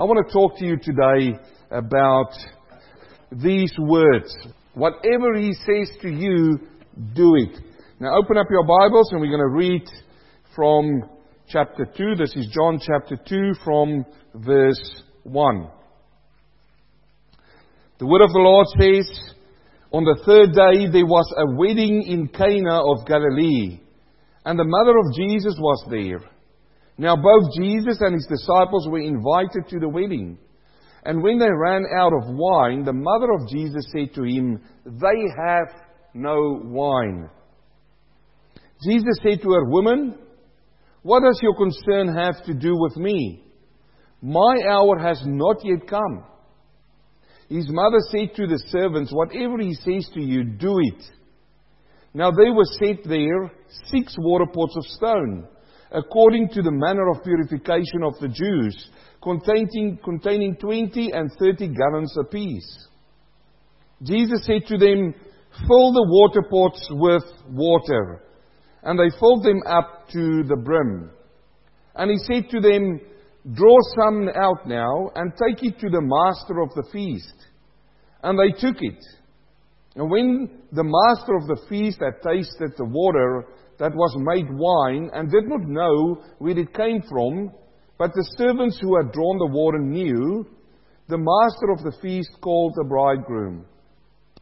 I want to talk to you today about these words. Whatever He says to you, do it. Now open up your Bibles and we're going to read from chapter 2. This is John chapter 2 from verse 1. The word of the Lord says, On the third day there was a wedding in Cana of Galilee, and the mother of Jesus was there. Now both Jesus and his disciples were invited to the wedding. And when they ran out of wine, the mother of Jesus said to him, They have no wine. Jesus said to her, Woman, what does your concern have to do with me? My hour has not yet come. His mother said to the servants, Whatever he says to you, do it. Now there were set there six water pots of stone according to the manner of purification of the Jews, containing, containing 20 and 30 gallons apiece. Jesus said to them, Fill the water pots with water. And they filled them up to the brim. And he said to them, Draw some out now and take it to the master of the feast. And they took it. And when the master of the feast had tasted the water, that was made wine and did not know where it came from, but the servants who had drawn the water knew, the master of the feast called the bridegroom.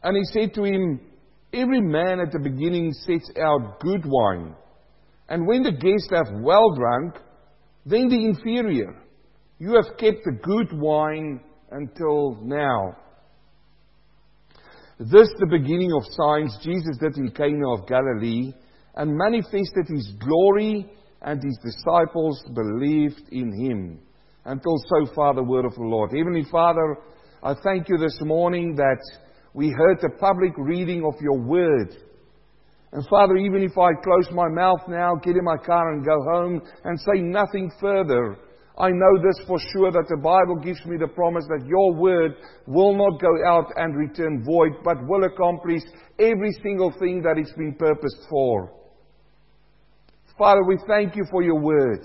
And he said to him, Every man at the beginning sets out good wine, and when the guests have well drunk, then the inferior. You have kept the good wine until now. This, the beginning of signs, Jesus did in Cana of Galilee and manifested his glory, and his disciples believed in him. Until so far, the word of the Lord. Heavenly Father, I thank you this morning that we heard the public reading of your word. And Father, even if I close my mouth now, get in my car and go home and say nothing further, I know this for sure that the Bible gives me the promise that your word will not go out and return void, but will accomplish every single thing that it's been purposed for. Father, we thank you for your word.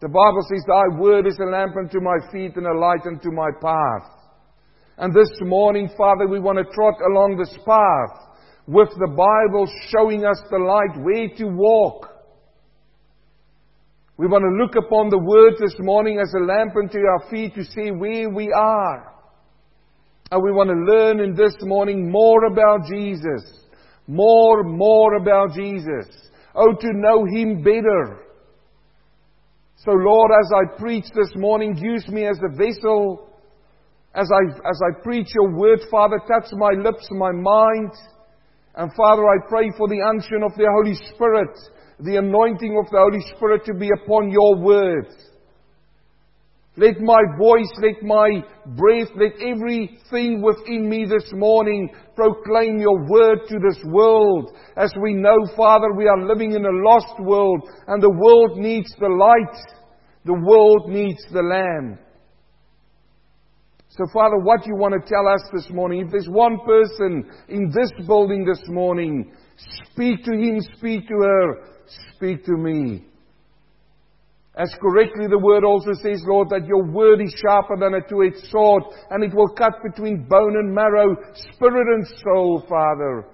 The Bible says, Thy word is a lamp unto my feet and a light unto my path. And this morning, Father, we want to trot along this path with the Bible showing us the light, where to walk. We want to look upon the Word this morning as a lamp unto our feet to see where we are. And we want to learn in this morning more about Jesus. More, more about Jesus. Oh, to know Him better. So, Lord, as I preach this morning, use me as a vessel. As I, as I preach your word, Father, touch my lips, my mind. And Father, I pray for the unction of the Holy Spirit, the anointing of the Holy Spirit to be upon your words. Let my voice, let my breath, let everything within me this morning proclaim your word to this world. As we know, Father, we are living in a lost world and the world needs the light. The world needs the Lamb. So, Father, what do you want to tell us this morning, if there's one person in this building this morning, speak to him, speak to her, speak to me. As correctly the word also says, Lord, that your word is sharper than a two-edged sword, and it will cut between bone and marrow, spirit and soul, Father.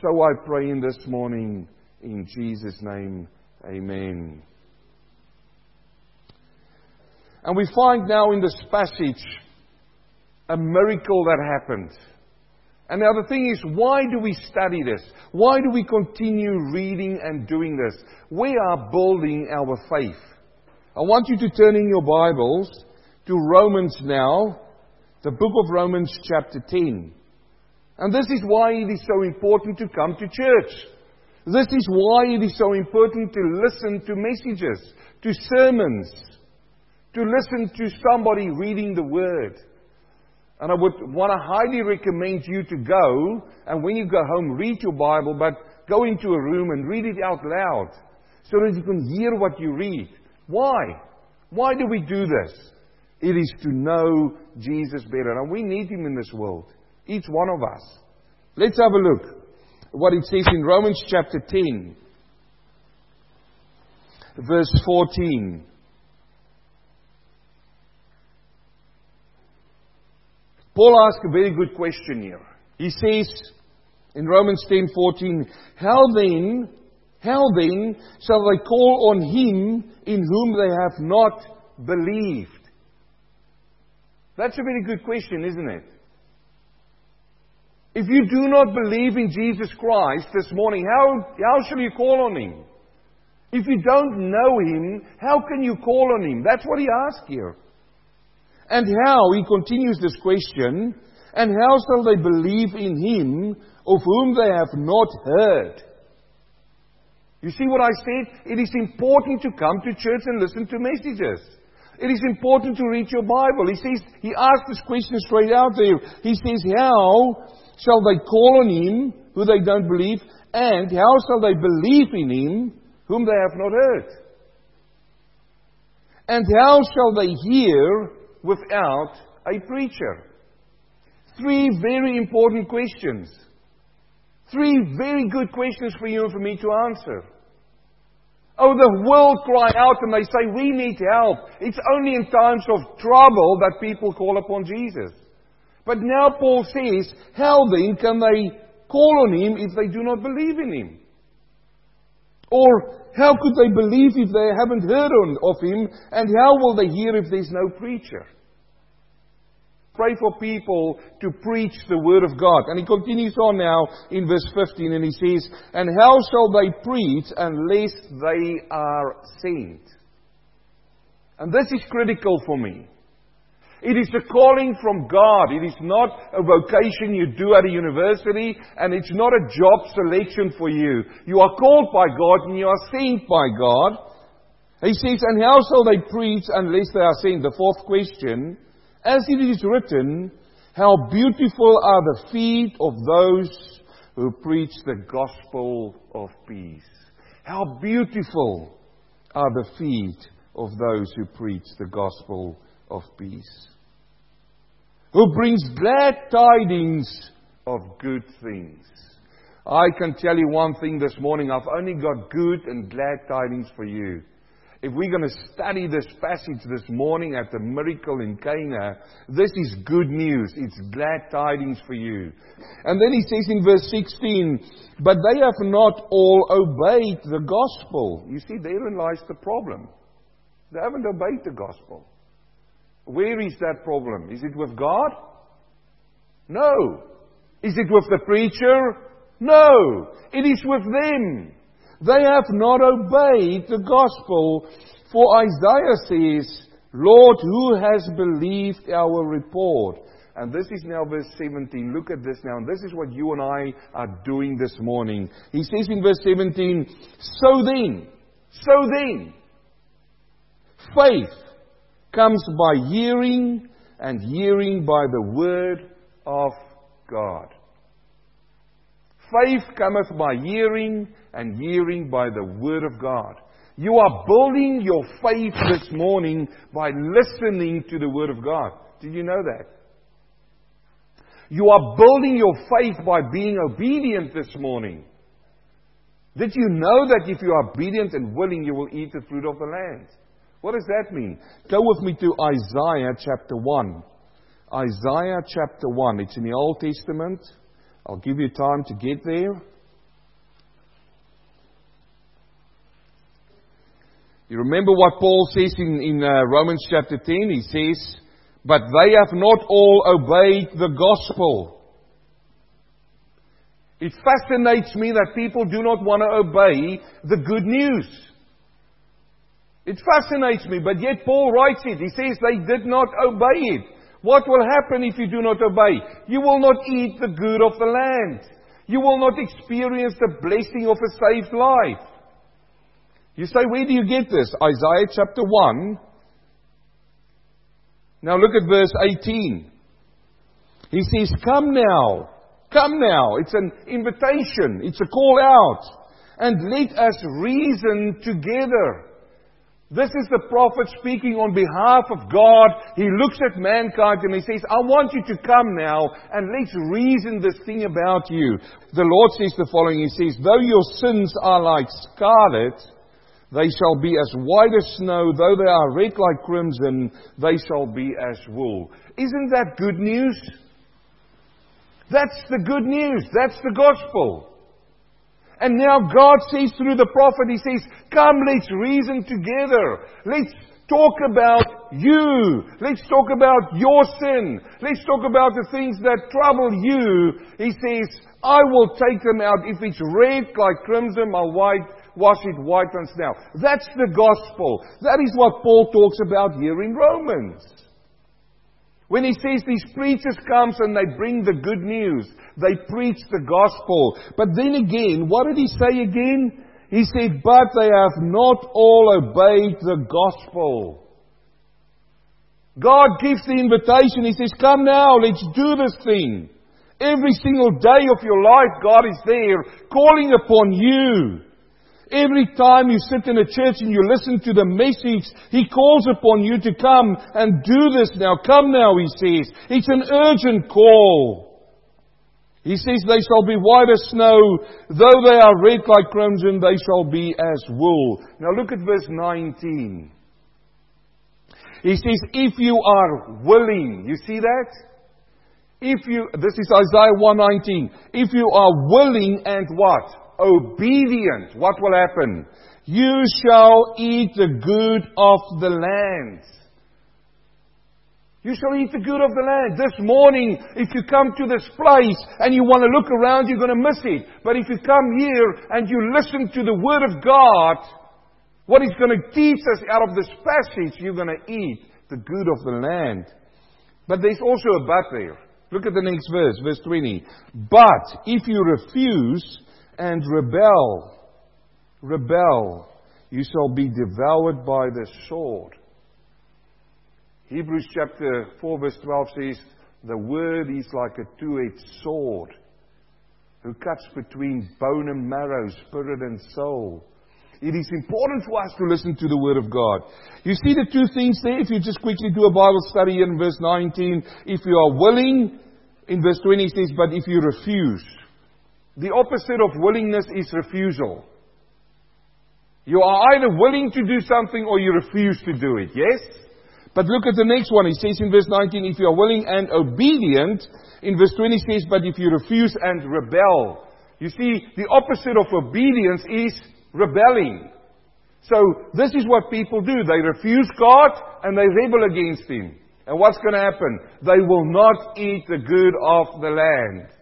So I pray in this morning, in Jesus' name, amen. And we find now in this passage a miracle that happened. And now the thing is, why do we study this? Why do we continue reading and doing this? We are building our faith. I want you to turn in your Bibles to Romans now, the book of Romans, chapter 10. And this is why it is so important to come to church. This is why it is so important to listen to messages, to sermons, to listen to somebody reading the Word. And I would want to highly recommend you to go, and when you go home, read your Bible, but go into a room and read it out loud so that you can hear what you read. Why? Why do we do this? It is to know Jesus better. And we need Him in this world. Each one of us. Let's have a look what it says in Romans chapter 10, verse 14. Paul asks a very good question here. He says in Romans 10:14, "How then, how then shall they call on him in whom they have not believed?" That's a very good question, isn't it? If you do not believe in Jesus Christ this morning, how, how shall you call on him? If you don't know him, how can you call on him? That's what he asks here. And how, he continues this question, and how shall they believe in him of whom they have not heard? You see what I said? It is important to come to church and listen to messages. It is important to read your Bible. He says, he asks this question straight out there. He says, how shall they call on him who they don't believe? And how shall they believe in him whom they have not heard? And how shall they hear without a preacher? Three very important questions. Three very good questions for you and for me to answer. Oh, the world cry out and they say, we need help. It's only in times of trouble that people call upon Jesus. But now Paul says, how then can they call on him if they do not believe in him? Or how could they believe if they haven't heard of him? And how will they hear if there's no preacher? Pray for people to preach the word of God. And he continues on now in verse 15 and he says, And how shall they preach unless they are sent? And this is critical for me. It is a calling from God. It is not a vocation you do at a university, and it's not a job selection for you. You are called by God and you are sent by God. He says, And how shall they preach unless they are sent? The fourth question, as it is written, How beautiful are the feet of those who preach the gospel of peace. How beautiful are the feet of those who preach the gospel of peace who brings glad tidings of good things. I can tell you one thing this morning. I've only got good and glad tidings for you. If we're going to study this passage this morning at the miracle in Cana, this is good news. It's glad tidings for you. And then he says in verse 16, But they have not all obeyed the gospel. You see, therein lies the problem. They haven't obeyed the gospel. Where is that problem? Is it with God? No. Is it with the preacher? No. It is with them. They have not obeyed the gospel. For Isaiah says, Lord, who has believed our report? And this is now verse 17. Look at this now. And this is what you and I are doing this morning. He says in verse 17, So then, so then, faith comes by hearing, and hearing by the word of God. Faith cometh by hearing, and hearing by the word of God. You are building your faith this morning by listening to the word of God. Did you know that? You are building your faith by being obedient this morning. Did you know that if you are obedient and willing, you will eat the fruit of the land? What does that mean? Go with me to Isaiah chapter 1. Isaiah chapter 1. It's in the Old Testament. I'll give you time to get there. You remember what Paul says in, in uh, Romans chapter 10? He says, But they have not all obeyed the gospel. It fascinates me that people do not want to obey the good news. It fascinates me, but yet Paul writes it. He says they did not obey it. What will happen if you do not obey? You will not eat the good of the land. You will not experience the blessing of a saved life. You say, where do you get this? Isaiah chapter 1. Now look at verse 18. He says, Come now. Come now. It's an invitation. It's a call out. And let us reason together. This is the prophet speaking on behalf of God. He looks at mankind and he says, I want you to come now and let's reason this thing about you. The Lord says the following. He says, Though your sins are like scarlet, they shall be as white as snow. Though they are red like crimson, they shall be as wool. Isn't that good news? That's the good news. That's the gospel. And now God says through the prophet, He says, come, let's reason together. Let's talk about you. Let's talk about your sin. Let's talk about the things that trouble you. He says, I will take them out. If it's red like crimson, I'll white, wash it white and snow. That's the gospel. That is what Paul talks about here in Romans. When he says these preachers comes and they bring the good news, they preach the gospel. But then again, what did he say again? He said, but they have not all obeyed the gospel. God gives the invitation. He says, come now, let's do this thing. Every single day of your life, God is there calling upon you. Every time you sit in a church and you listen to the message, He calls upon you to come and do this now. Come now, He says. It's an urgent call. He says, they shall be white as snow, though they are red like crimson, they shall be as wool. Now look at verse 19. He says, if you are willing, you see that? If you, this is Isaiah 119. If you are willing and what? Obedient, what will happen? You shall eat the good of the land. You shall eat the good of the land. This morning, if you come to this place and you want to look around, you're going to miss it. But if you come here and you listen to the Word of God, what He's going to teach us out of this passage, you're going to eat the good of the land. But there's also a but there. Look at the next verse, verse 20. But if you refuse and rebel, rebel, you shall be devoured by the sword. Hebrews chapter 4 verse 12 says, the word is like a two-edged sword who cuts between bone and marrow, spirit and soul. It is important for us to listen to the Word of God. You see the two things there? If you just quickly do a Bible study in verse 19, if you are willing, in verse 20 it says, but if you refuse, the opposite of willingness is refusal. You are either willing to do something or you refuse to do it, yes? But look at the next one. He says in verse 19, if you are willing and obedient. In verse 20 says, but if you refuse and rebel. You see, the opposite of obedience is rebelling. So this is what people do. They refuse God and they rebel against Him. And what's going to happen? They will not eat the good of the land.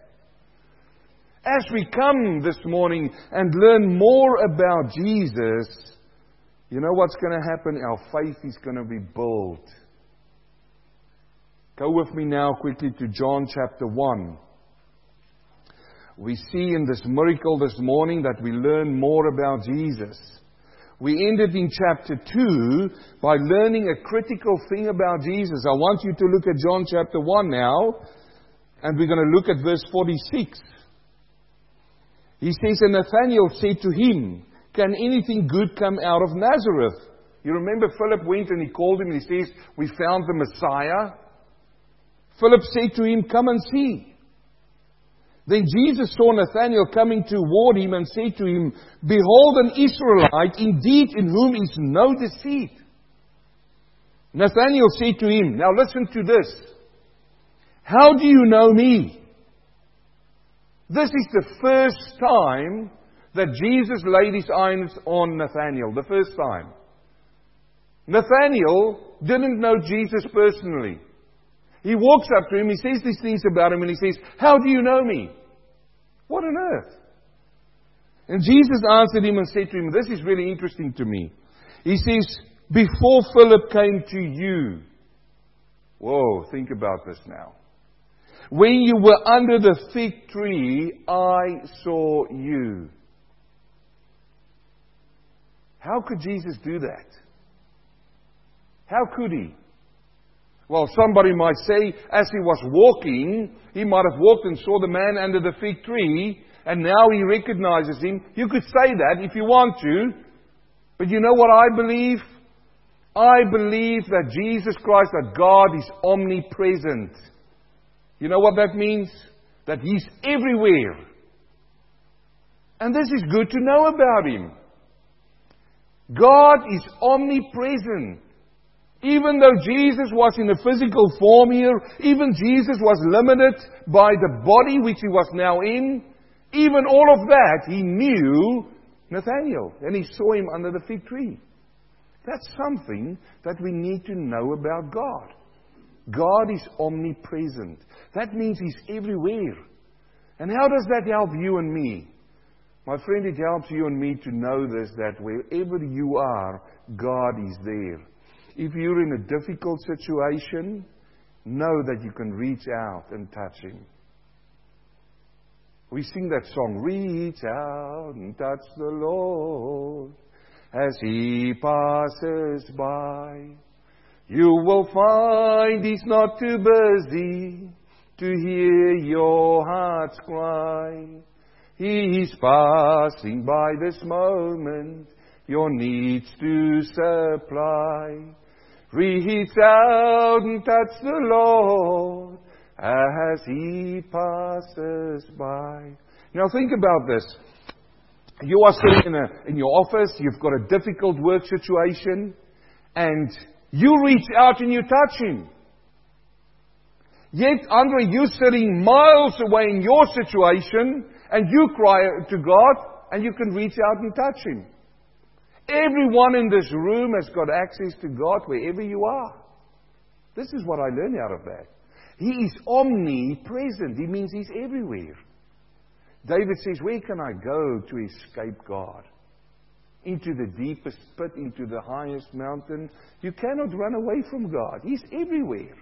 As we come this morning and learn more about Jesus, you know what's going to happen? Our faith is going to be built. Go with me now quickly to John chapter 1. We see in this miracle this morning that we learn more about Jesus. We ended in chapter 2 by learning a critical thing about Jesus. I want you to look at John chapter 1 now, and we're going to look at verse 46. He says, And Nathanael said to him, Can anything good come out of Nazareth? You remember Philip went and he called him and he says, We found the Messiah. Philip said to him, Come and see. Then Jesus saw Nathanael coming toward him and said to him, Behold an Israelite, indeed in whom is no deceit. Nathanael said to him, Now listen to this. How do you know me? This is the first time that Jesus laid his eyes on Nathanael. The first time. Nathanael didn't know Jesus personally. He walks up to him, he says these things about him, and he says, How do you know me? What on earth? And Jesus answered him and said to him, This is really interesting to me. He says, Before Philip came to you. Whoa, think about this now. When you were under the fig tree, I saw you. How could Jesus do that? How could he? Well, somebody might say, as he was walking, he might have walked and saw the man under the fig tree, and now he recognizes him. You could say that if you want to. But you know what I believe? I believe that Jesus Christ, that God is omnipresent. You know what that means? That He's everywhere. And this is good to know about Him. God is omnipresent. Even though Jesus was in a physical form here, even Jesus was limited by the body which he was now in, even all of that, he knew Nathanael and he saw him under the fig tree. That's something that we need to know about God. God is omnipresent. That means He's everywhere. And how does that help you and me? My friend, it helps you and me to know this that wherever you are, God is there. If you're in a difficult situation, know that you can reach out and touch Him. We sing that song, Reach out and touch the Lord as He passes by. You will find He's not too busy to hear your heart's cry. He is passing by this moment, your needs to supply. Reach out and touch the Lord as He passes by. Now think about this. You are sitting in, a, in your office, you've got a difficult work situation, and you reach out and you touch him. Yet, Andre, you're sitting miles away in your situation, and you cry to God, and you can reach out and touch him. Everyone in this room has got access to God wherever you are. This is what I learned out of that. He is omnipresent. He means He's everywhere. David says, Where can I go to escape God? Into the deepest pit, into the highest mountain. You cannot run away from God. He's everywhere.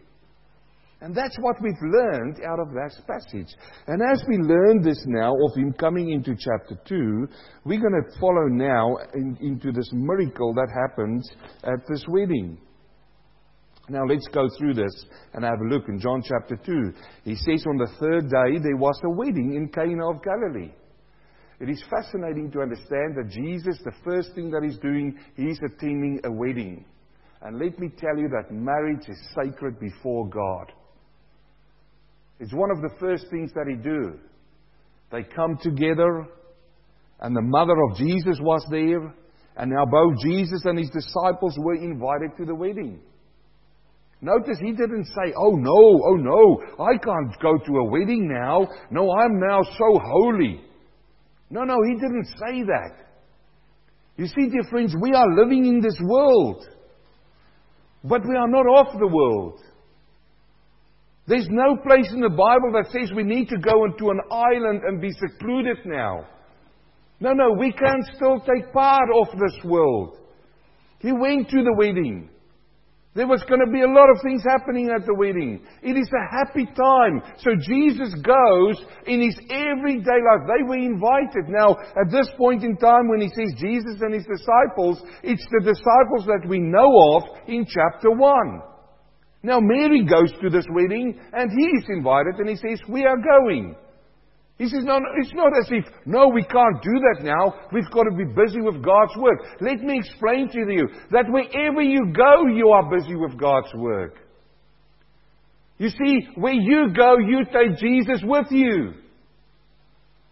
And that's what we've learned out of that passage. And as we learn this now of him coming into chapter 2, we're going to follow now in, into this miracle that happens at this wedding. Now let's go through this and have a look in John chapter 2. He says on the third day there was a wedding in Cana of Galilee. It is fascinating to understand that Jesus, the first thing that he's doing, he's attending a wedding. And let me tell you that marriage is sacred before God. It's one of the first things that he do. They come together, and the mother of Jesus was there, and now both Jesus and his disciples were invited to the wedding. Notice he didn't say, Oh no, oh no, I can't go to a wedding now. No, I'm now so holy. No, no, he didn't say that. You see, dear friends, we are living in this world, but we are not of the world. There's no place in the Bible that says we need to go into an island and be secluded now. No, no, we can still take part of this world. He went to the wedding. There was going to be a lot of things happening at the wedding. It is a happy time. So Jesus goes in his everyday life. They were invited. Now, at this point in time when he says Jesus and his disciples, it's the disciples that we know of in chapter 1. Now, Mary goes to this wedding and he is invited and he says, We are going. He says, no, no, it's not as if, no, we can't do that now. We've got to be busy with God's work. Let me explain to you that wherever you go, you are busy with God's work. You see, where you go, you take Jesus with you.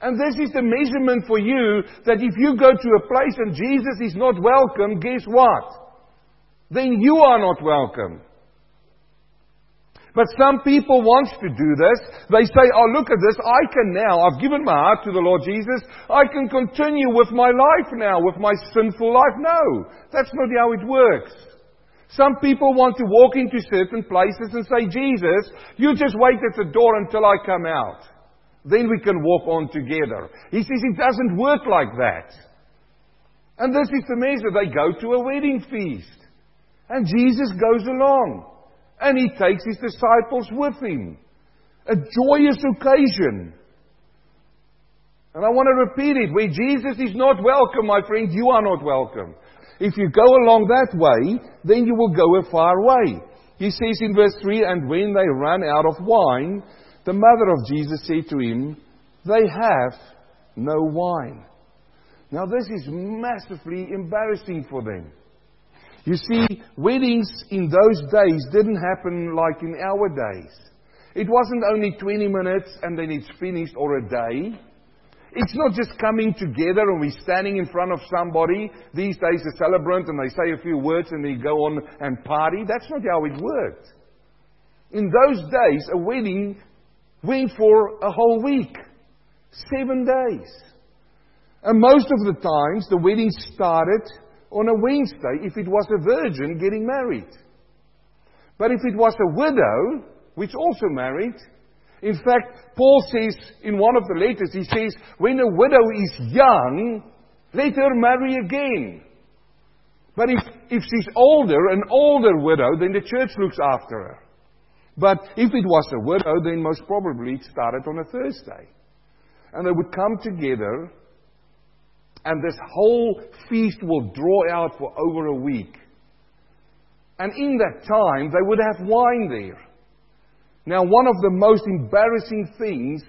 And this is the measurement for you that if you go to a place and Jesus is not welcome, guess what? Then you are not welcome. But some people want to do this. They say, oh look at this, I can now, I've given my heart to the Lord Jesus, I can continue with my life now, with my sinful life. No, that's not how it works. Some people want to walk into certain places and say, Jesus, you just wait at the door until I come out. Then we can walk on together. He says it doesn't work like that. And this is the measure. They go to a wedding feast. And Jesus goes along. And he takes his disciples with him. A joyous occasion. And I want to repeat it. Where Jesus is not welcome, my friend, you are not welcome. If you go along that way, then you will go a far way. He says in verse 3 And when they ran out of wine, the mother of Jesus said to him, They have no wine. Now, this is massively embarrassing for them. You see, weddings in those days didn't happen like in our days. It wasn't only 20 minutes and then it's finished or a day. It's not just coming together and we're standing in front of somebody. These days, a celebrant and they say a few words and they go on and party. That's not how it worked. In those days, a wedding went for a whole week. Seven days. And most of the times, the wedding started on a Wednesday if it was a virgin getting married. But if it was a widow, which also married, in fact, Paul says in one of the letters, he says, when a widow is young, let her marry again. But if, if she's older, an older widow, then the church looks after her. But if it was a widow, then most probably it started on a Thursday. And they would come together, and this whole feast will draw out for over a week. And in that time, they would have wine there. Now, one of the most embarrassing things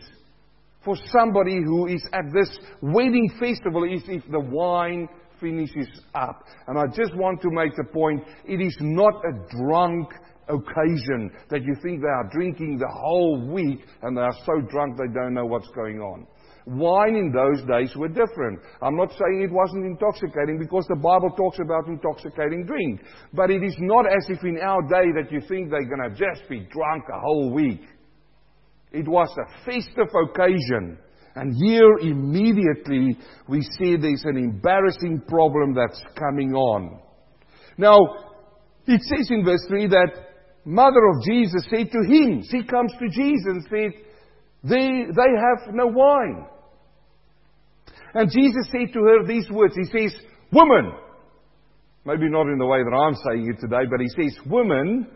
for somebody who is at this wedding festival is if the wine finishes up. And I just want to make the point it is not a drunk occasion that you think they are drinking the whole week and they are so drunk they don't know what's going on. Wine in those days were different. I'm not saying it wasn't intoxicating because the Bible talks about intoxicating drink. But it is not as if in our day that you think they're going to just be drunk a whole week. It was a festive occasion. And here immediately we see there's an embarrassing problem that's coming on. Now, it says in verse 3 that mother of Jesus said to him, she comes to Jesus and said, they, they have no wine. And Jesus said to her these words. He says, Woman, maybe not in the way that I'm saying it today, but he says, Woman,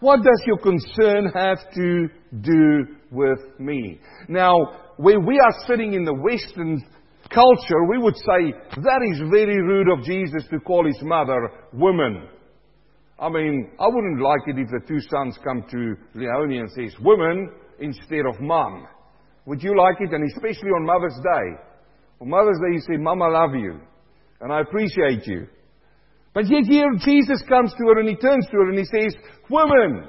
what does your concern have to do with me? Now, where we are sitting in the Western culture, we would say that is very rude of Jesus to call his mother woman. I mean, I wouldn't like it if the two sons come to Leonie and says woman instead of mom. Would you like it? And especially on Mother's Day. On Mother's Day, you say, Mom, I love you. And I appreciate you. But yet here, Jesus comes to her and he turns to her and he says, Woman!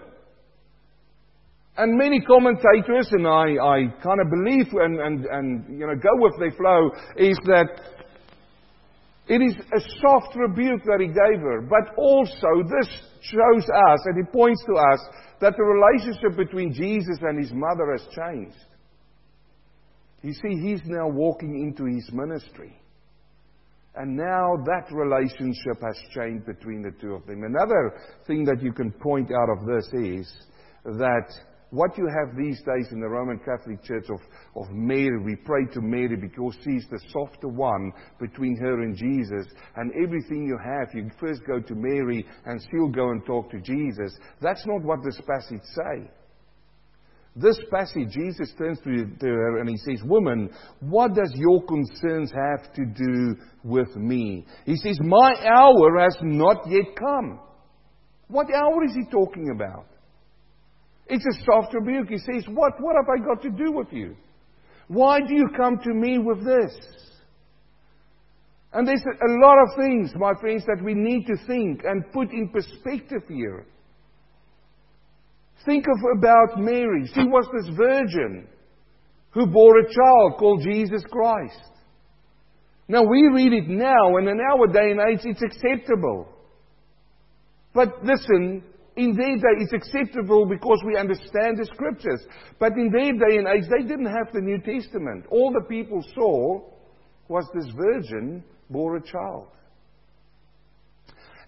And many commentators, and I, I kind of believe and, and, and, you know, go with their flow, is that it is a soft rebuke that he gave her. But also, this shows us, and it points to us, that the relationship between Jesus and his mother has changed. You see, he's now walking into his ministry. And now that relationship has changed between the two of them. Another thing that you can point out of this is that what you have these days in the Roman Catholic Church of, of Mary, we pray to Mary because she's the softer one between her and Jesus. And everything you have, you first go to Mary and she'll go and talk to Jesus. That's not what this passage says. This passage, Jesus turns to, to her and he says, Woman, what does your concerns have to do with me? He says, My hour has not yet come. What hour is he talking about? It's a soft rebuke. He says, What, what have I got to do with you? Why do you come to me with this? And there's a lot of things, my friends, that we need to think and put in perspective here. Think of about Mary. She was this virgin who bore a child called Jesus Christ. Now we read it now, and in our day and age, it's acceptable. But listen, in their day, it's acceptable because we understand the scriptures. But in their day and age, they didn't have the New Testament. All the people saw was this virgin bore a child.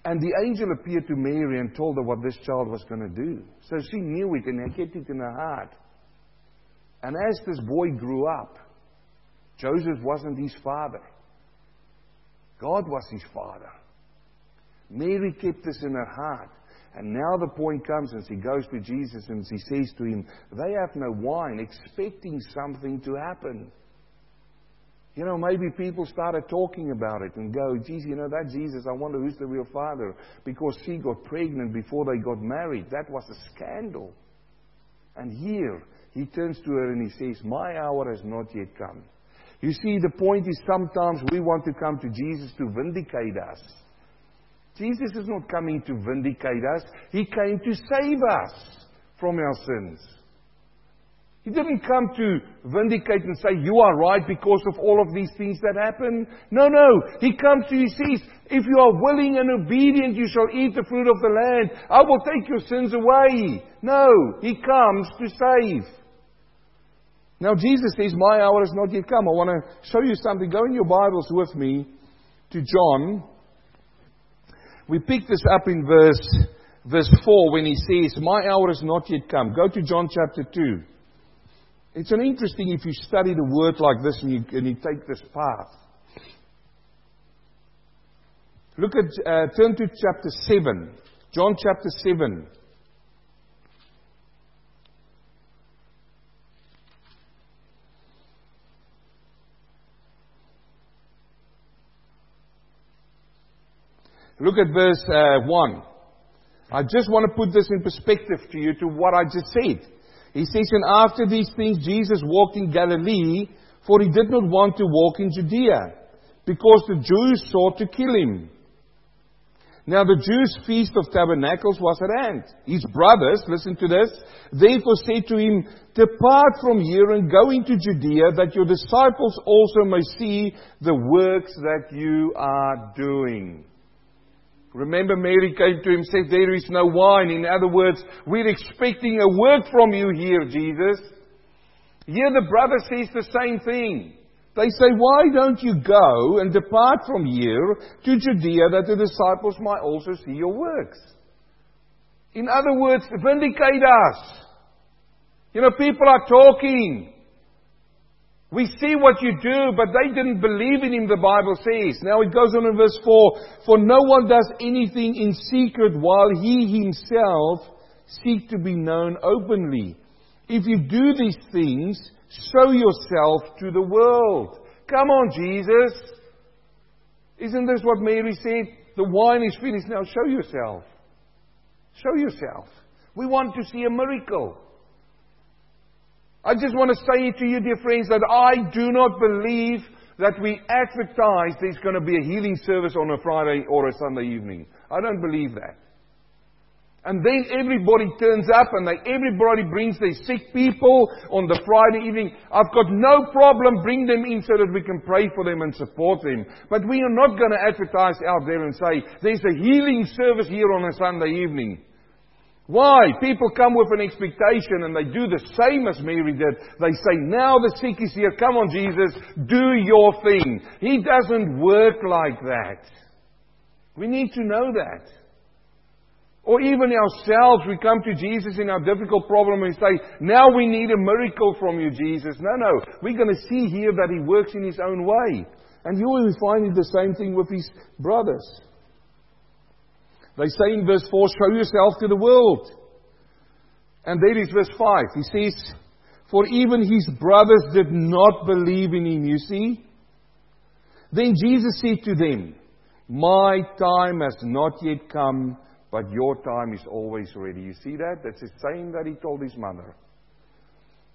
And the angel appeared to Mary and told her what this child was going to do. So she knew it and kept it in her heart. And as this boy grew up, Joseph wasn't his father. God was his father. Mary kept this in her heart. And now the point comes and she goes to Jesus and she says to him, They have no wine, expecting something to happen. You know, maybe people started talking about it and go, geez, you know, that Jesus, I wonder who's the real father. Because she got pregnant before they got married. That was a scandal. And here, he turns to her and he says, My hour has not yet come. You see, the point is sometimes we want to come to Jesus to vindicate us. Jesus is not coming to vindicate us, He came to save us from our sins. He didn't come to vindicate and say, You are right because of all of these things that happen. No, no. He comes to, he says, If you are willing and obedient, you shall eat the fruit of the land. I will take your sins away. No. He comes to save. Now, Jesus says, My hour has not yet come. I want to show you something. Go in your Bibles with me to John. We pick this up in verse, verse 4 when he says, My hour has not yet come. Go to John chapter 2. It's an interesting if you study the word like this and you, and you take this path. Look at, uh, turn to chapter 7. John chapter 7. Look at verse uh, 1. I just want to put this in perspective to you to what I just said. He says, And after these things, Jesus walked in Galilee, for he did not want to walk in Judea, because the Jews sought to kill him. Now the Jews' feast of tabernacles was at hand. His brothers, listen to this, therefore said to him, Depart from here and go into Judea, that your disciples also may see the works that you are doing. Remember, Mary came to him and said, There is no wine. In other words, we're expecting a work from you here, Jesus. Here the brother says the same thing. They say, Why don't you go and depart from here to Judea that the disciples might also see your works? In other words, vindicate us. You know, people are talking. We see what you do, but they didn't believe in him, the Bible says. Now it goes on in verse 4 For no one does anything in secret while he himself seek to be known openly. If you do these things, show yourself to the world. Come on, Jesus. Isn't this what Mary said? The wine is finished. Now show yourself. Show yourself. We want to see a miracle. I just want to say to you, dear friends, that I do not believe that we advertise there's going to be a healing service on a Friday or a Sunday evening. I don't believe that. And then everybody turns up and they, everybody brings their sick people on the Friday evening. I've got no problem bring them in so that we can pray for them and support them. But we are not going to advertise out there and say, there's a healing service here on a Sunday evening. Why? People come with an expectation and they do the same as Mary did. They say, now the sick is here. Come on, Jesus, do your thing. He doesn't work like that. We need to know that. Or even ourselves, we come to Jesus in our difficult problem and say, now we need a miracle from you, Jesus. No, no. We're going to see here that He works in His own way. And you will find the same thing with His brothers. They say in verse 4, show yourself to the world. And there is verse 5. He says, For even his brothers did not believe in him, you see. Then Jesus said to them, My time has not yet come, but your time is always ready. You see that? That's the same that he told his mother.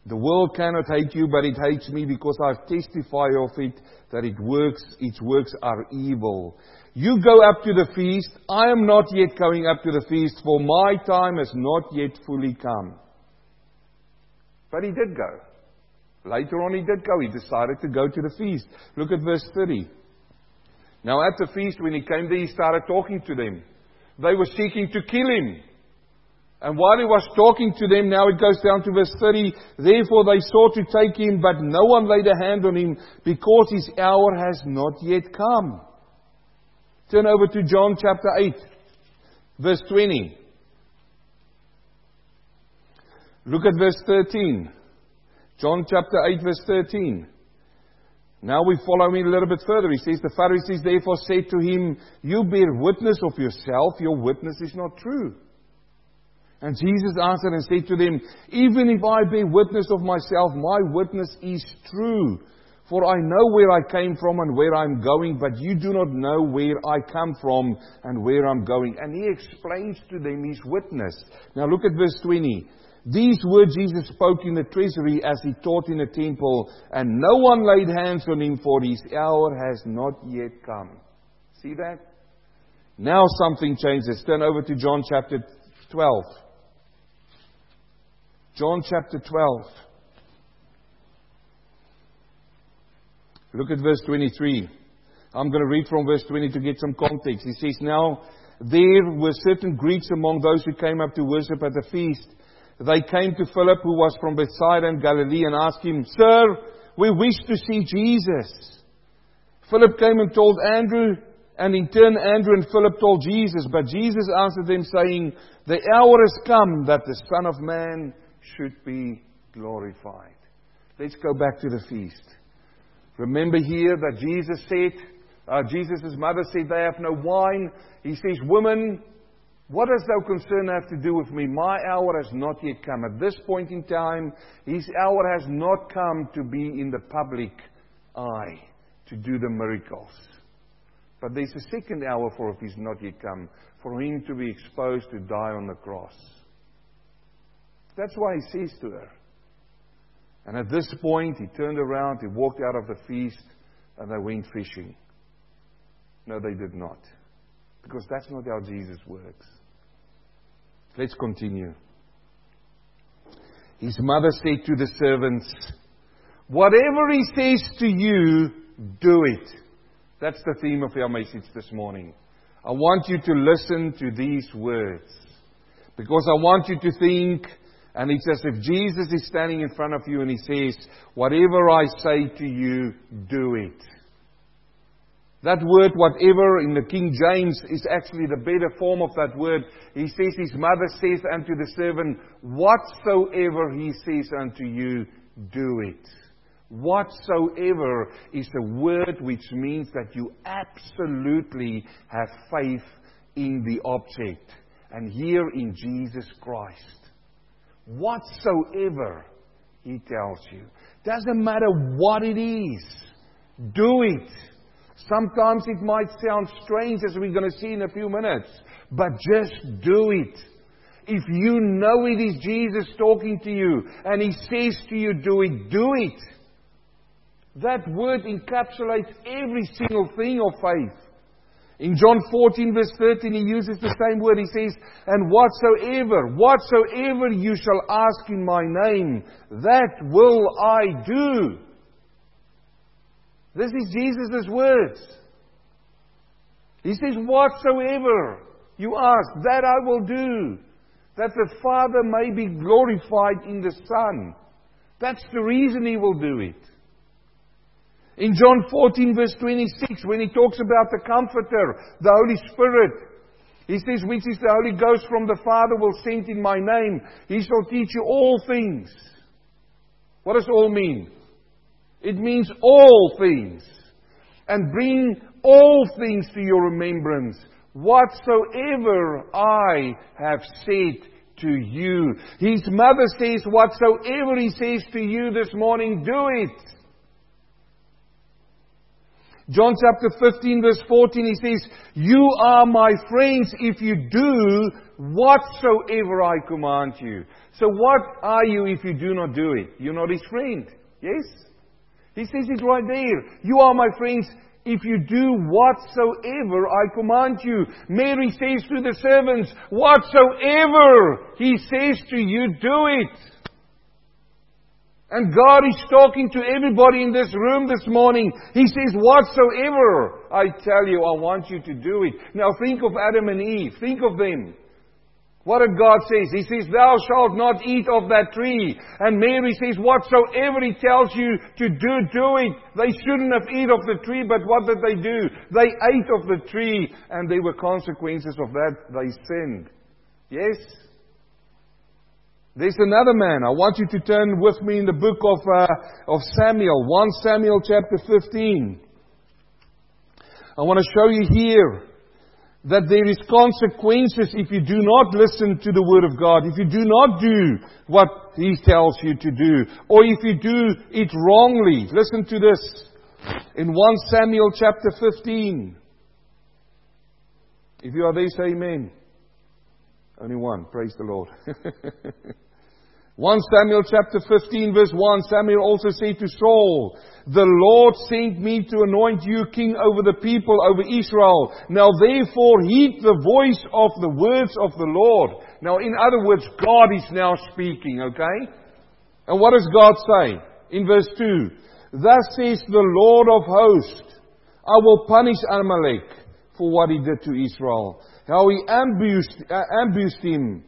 The world cannot hate you, but it hates me because I testify of it that it works, its works are evil. You go up to the feast. I am not yet going up to the feast, for my time has not yet fully come. But he did go. Later on, he did go. He decided to go to the feast. Look at verse 30. Now, at the feast, when he came there, he started talking to them. They were seeking to kill him. And while he was talking to them, now it goes down to verse 30. Therefore they sought to take him, but no one laid a hand on him because his hour has not yet come. Turn over to John chapter 8, verse 20. Look at verse 13. John chapter 8, verse 13. Now we follow me a little bit further. He says, The Pharisees therefore said to him, You bear witness of yourself, your witness is not true. And Jesus answered and said to them, Even if I bear witness of myself, my witness is true. For I know where I came from and where I'm going, but you do not know where I come from and where I'm going. And he explains to them his witness. Now look at verse 20. These words Jesus spoke in the treasury as he taught in the temple, and no one laid hands on him, for his hour has not yet come. See that? Now something changes. Turn over to John chapter 12. John chapter 12. Look at verse 23. I'm going to read from verse 20 to get some context. He says, Now there were certain Greeks among those who came up to worship at the feast. They came to Philip, who was from Bethsaida in Galilee, and asked him, Sir, we wish to see Jesus. Philip came and told Andrew, and in turn Andrew and Philip told Jesus. But Jesus answered them, saying, The hour has come that the Son of Man should be glorified. Let's go back to the feast. Remember here that Jesus said, uh, Jesus' mother said, They have no wine. He says, Woman, what does thou concern have to do with me? My hour has not yet come. At this point in time, his hour has not come to be in the public eye to do the miracles. But there's a second hour for if he's not yet come, for him to be exposed to die on the cross. That's why he says to her. And at this point, he turned around, he walked out of the feast, and they went fishing. No, they did not. Because that's not how Jesus works. Let's continue. His mother said to the servants, Whatever he says to you, do it. That's the theme of our message this morning. I want you to listen to these words. Because I want you to think, and he says, if Jesus is standing in front of you and he says, Whatever I say to you, do it. That word, whatever, in the King James is actually the better form of that word. He says, His mother says unto the servant, Whatsoever he says unto you, do it. Whatsoever is a word which means that you absolutely have faith in the object. And here in Jesus Christ. Whatsoever, he tells you. Doesn't matter what it is. Do it. Sometimes it might sound strange as we're going to see in a few minutes, but just do it. If you know it is Jesus talking to you and He says to you, do it, do it. That word encapsulates every single thing of faith. In John 14, verse 13, he uses the same word. He says, And whatsoever, whatsoever you shall ask in my name, that will I do. This is Jesus' words. He says, Whatsoever you ask, that I will do, that the Father may be glorified in the Son. That's the reason He will do it. In John 14, verse 26, when He talks about the Comforter, the Holy Spirit, He says, Which is the Holy Ghost from the Father will send in my name. He shall teach you all things. What does all mean? It means all things. And bring all things to your remembrance, whatsoever I have said to you. His mother says, whatsoever he says to you this morning, do it. John chapter 15 verse 14, he says, You are my friends if you do whatsoever I command you. So what are you if you do not do it? You're not his friend. Yes? He says it right there. You are my friends if you do whatsoever I command you. Mary says to the servants, whatsoever he says to you, do it. And God is talking to everybody in this room this morning. He says, whatsoever I tell you, I want you to do it. Now think of Adam and Eve. Think of them. What did God say? He says, Thou shalt not eat of that tree. And Mary says, Whatsoever He tells you to do, do it. They shouldn't have eaten of the tree, but what did they do? They ate of the tree, and there were consequences of that. They sinned. Yes? There's another man. I want you to turn with me in the book of, uh, of Samuel, 1 Samuel chapter 15. I want to show you here that there is consequences if you do not listen to the Word of God, if you do not do what He tells you to do, or if you do it wrongly. Listen to this. In 1 Samuel chapter 15. If you are there, say amen. Only one. Praise the Lord. 1 Samuel chapter 15 verse 1, Samuel also said to Saul, The Lord sent me to anoint you king over the people, over Israel. Now therefore heed the voice of the words of the Lord. Now in other words, God is now speaking, okay? And what does God say? In verse 2, Thus says the Lord of hosts, I will punish Amalek for what he did to Israel. How he ambushed, uh, ambushed him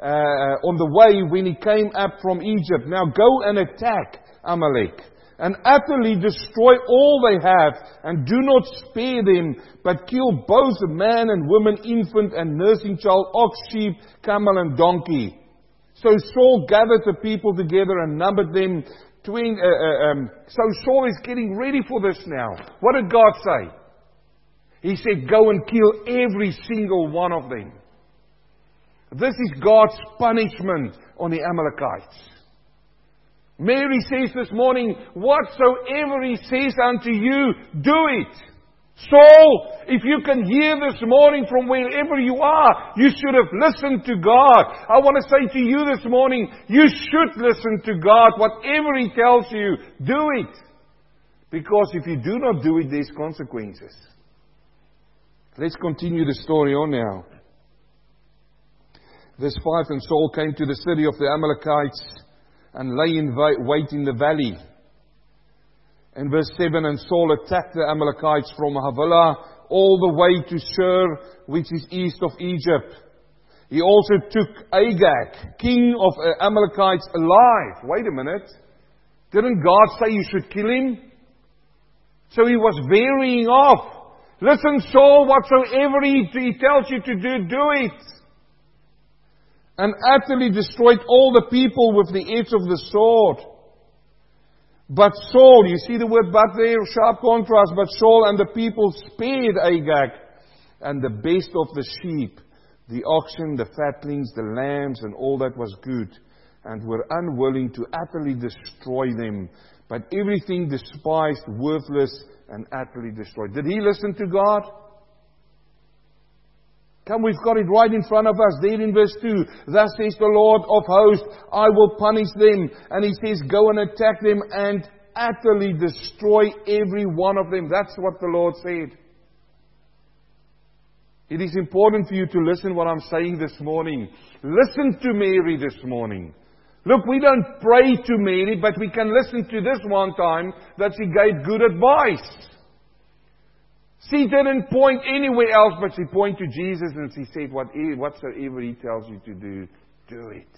uh, on the way when he came up from Egypt. Now go and attack Amalek and utterly destroy all they have, and do not spare them, but kill both man and woman, infant and nursing child, ox, sheep, camel, and donkey. So Saul gathered the people together and numbered them. Uh, uh, um, so Saul is getting ready for this now. What did God say? He said, Go and kill every single one of them. This is God's punishment on the Amalekites. Mary says this morning, Whatsoever he says unto you, do it. Saul, if you can hear this morning from wherever you are, you should have listened to God. I want to say to you this morning, you should listen to God. Whatever He tells you, do it. Because if you do not do it, there's consequences. Let's continue the story on now. Verse 5 And Saul came to the city of the Amalekites and lay in wait in the valley. In verse 7, and Saul attacked the Amalekites from Havilah all the way to Shur, which is east of Egypt. He also took Agag, king of the Amalekites, alive. Wait a minute. Didn't God say you should kill him? So he was varying off. Listen, Saul, whatsoever he, he tells you to do, do it and utterly destroyed all the people with the edge of the sword. But Saul, you see the word but there, sharp contrast, but Saul and the people spared Agag and the best of the sheep, the oxen, the fatlings, the lambs, and all that was good, and were unwilling to utterly destroy them, but everything despised, worthless, and utterly destroyed. Did he listen to God? Come, we've got it right in front of us there in verse 2. Thus says the Lord of hosts, I will punish them. And he says, go and attack them and utterly destroy every one of them. That's what the Lord said. It is important for you to listen what I'm saying this morning. Listen to Mary this morning. Look, we don't pray to Mary, but we can listen to this one time that she gave good advice. She didn't point anywhere else, but she pointed to Jesus and she said, Whatsoever he tells you to do, do it.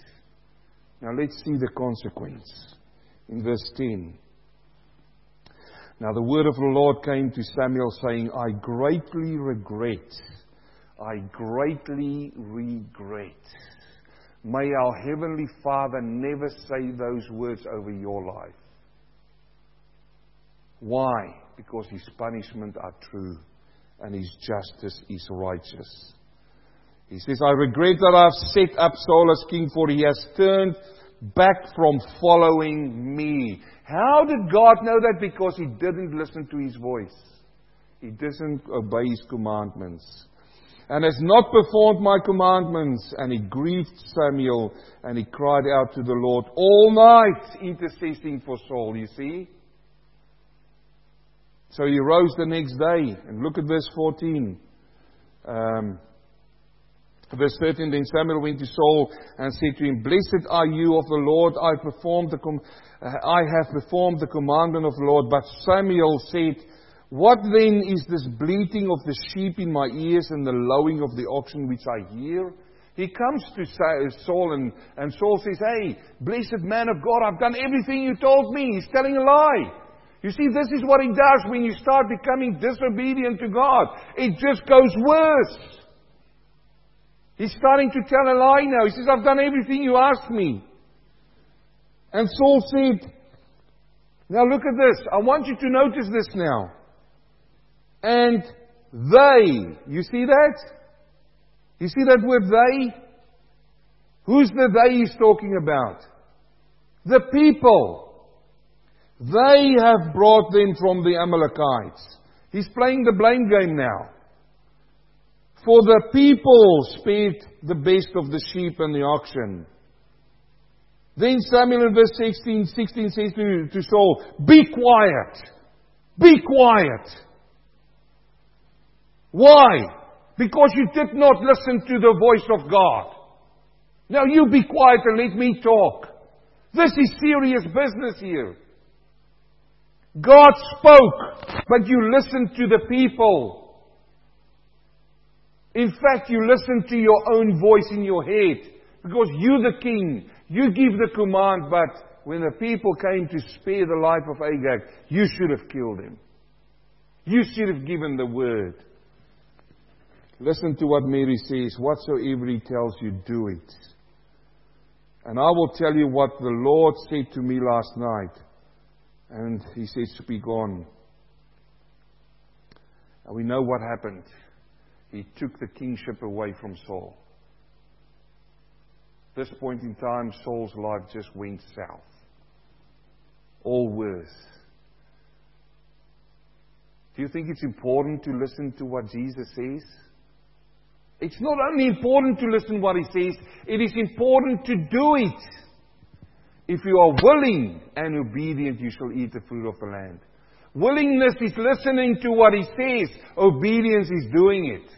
Now let's see the consequence. In verse 10. Now the word of the Lord came to Samuel saying, I greatly regret, I greatly regret. May our Heavenly Father never say those words over your life. Why? Because his punishment are true and his justice is righteous. He says, I regret that I've set up Saul as king, for he has turned back from following me. How did God know that? Because he didn't listen to his voice. He didn't obey his commandments. And has not performed my commandments. And he grieved Samuel and he cried out to the Lord all night, interceding for Saul. You see? So he rose the next day. And look at verse 14. Um, verse 13 Then Samuel went to Saul and said to him, Blessed are you of the Lord. I, performed the com- uh, I have performed the commandment of the Lord. But Samuel said, What then is this bleating of the sheep in my ears and the lowing of the oxen which I hear? He comes to uh, Saul and, and Saul says, Hey, blessed man of God, I've done everything you told me. He's telling a lie. You see, this is what he does when you start becoming disobedient to God. It just goes worse. He's starting to tell a lie now. He says, I've done everything you asked me. And Saul said, Now look at this. I want you to notice this now. And they, you see that? You see that word they? Who's the they he's talking about? The people. They have brought them from the Amalekites. He's playing the blame game now. For the people spared the best of the sheep and the oxen. Then Samuel in verse 16, 16 says to, to Saul, Be quiet. Be quiet. Why? Because you did not listen to the voice of God. Now you be quiet and let me talk. This is serious business here. God spoke, but you listened to the people. In fact, you listened to your own voice in your head because you're the king. You give the command, but when the people came to spare the life of Agag, you should have killed him. You should have given the word. Listen to what Mary says. Whatsoever he tells you, do it. And I will tell you what the Lord said to me last night. And he says, on. And we know what happened. He took the kingship away from Saul. This point in time, Saul's life just went south. All worse. Do you think it's important to listen to what Jesus says? It's not only important to listen to what he says, it is important to do it. If you are willing and obedient, you shall eat the fruit of the land. Willingness is listening to what he says. Obedience is doing it.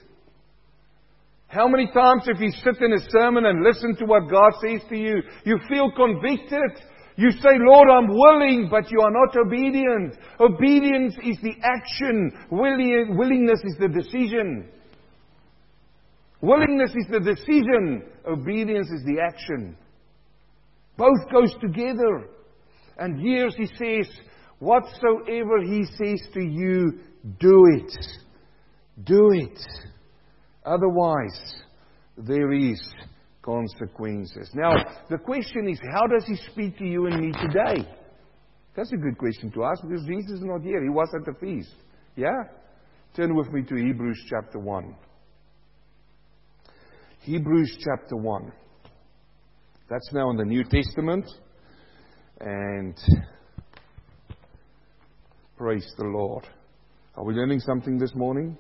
How many times have you sit in a sermon and listen to what God says to you, you feel convicted, you say, Lord, I'm willing, but you are not obedient. Obedience is the action. willingness is the decision. Willingness is the decision. Obedience is the action. Both goes together. And here he says, whatsoever he says to you, do it. Do it. Otherwise, there is consequences. Now, the question is, how does he speak to you and me today? That's a good question to ask because Jesus is not here. He was at the feast. Yeah? Turn with me to Hebrews chapter 1. Hebrews chapter 1. That's now in the New Testament. And praise the Lord. Are we learning something this morning?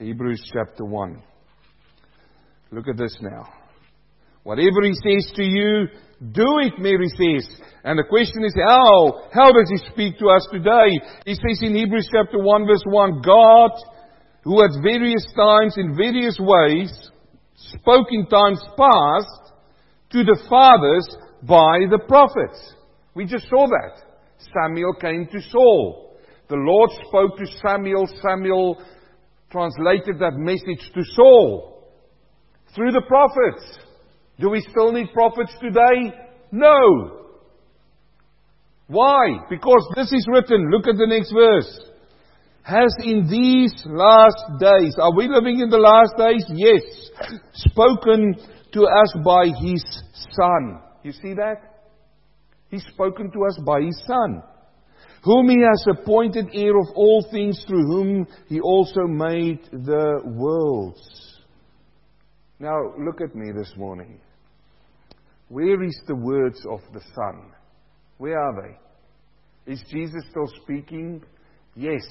Hebrews chapter 1. Look at this now. Whatever he says to you, do it, Mary says. And the question is how? How does he speak to us today? He says in Hebrews chapter 1 verse 1, God who at various times in various ways spoke in times past to the fathers by the prophets. We just saw that. Samuel came to Saul. The Lord spoke to Samuel. Samuel translated that message to Saul through the prophets. Do we still need prophets today? No. Why? Because this is written. Look at the next verse has in these last days, are we living in the last days? Yes. Spoken to us by His Son. You see that? He's spoken to us by His Son. Whom He has appointed heir of all things, through whom He also made the worlds. Now, look at me this morning. Where is the words of the Son? Where are they? Is Jesus still speaking? Yes.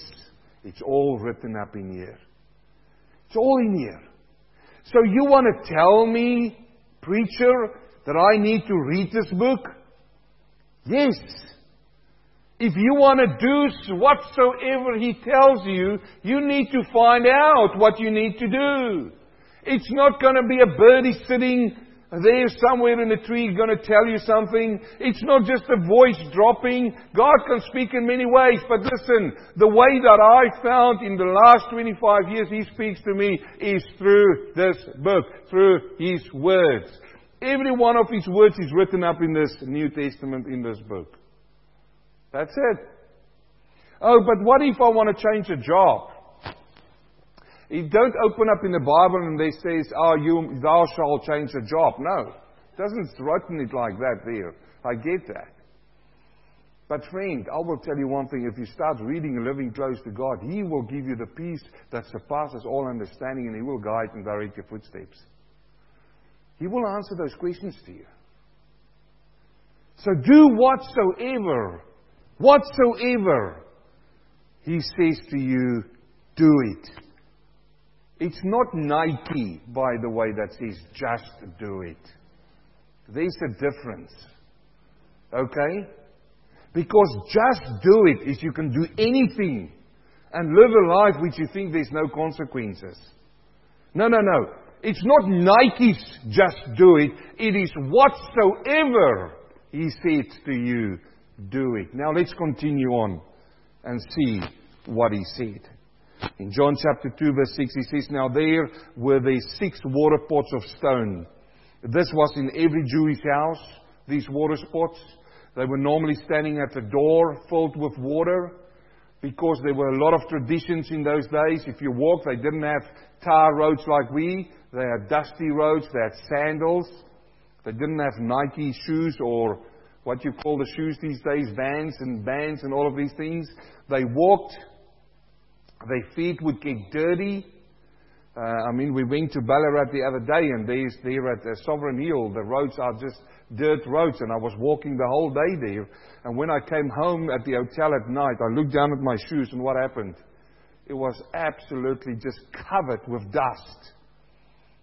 It's all written up in here. It's all in here. So you want to tell me, preacher, that I need to read this book? Yes. If you want to do whatsoever he tells you, you need to find out what you need to do. It's not going to be a birdie sitting there somewhere in the tree going to tell you something. It's not just a voice dropping. God can speak in many ways, but listen, the way that I found in the last 25 years He speaks to me is through this book, through His words. Every one of His words is written up in this New Testament, in this book. That's it. Oh, but what if I want to change a job? It don't open up in the Bible and they says, "Oh, you thou shalt change the job." No, it doesn't written it like that there. I get that. But friend, I will tell you one thing: if you start reading and living close to God, He will give you the peace that surpasses all understanding, and He will guide and direct your footsteps. He will answer those questions to you. So do whatsoever, whatsoever He says to you, do it. It's not Nike, by the way, that says just do it. There's a difference. Okay? Because just do it is you can do anything and live a life which you think there's no consequences. No, no, no. It's not Nike's just do it. It is whatsoever he said to you, do it. Now let's continue on and see what he said. In John chapter 2, verse 6, he says, Now there were the six water pots of stone. This was in every Jewish house, these water pots. They were normally standing at the door filled with water because there were a lot of traditions in those days. If you walked, they didn't have tar roads like we. They had dusty roads. They had sandals. They didn't have Nike shoes or what you call the shoes these days, Vans and bands and all of these things. They walked. Their feet would get dirty. Uh, I mean, we went to Ballarat the other day, and there's there at uh, Sovereign Hill, the roads are just dirt roads, and I was walking the whole day there. And when I came home at the hotel at night, I looked down at my shoes, and what happened? It was absolutely just covered with dust.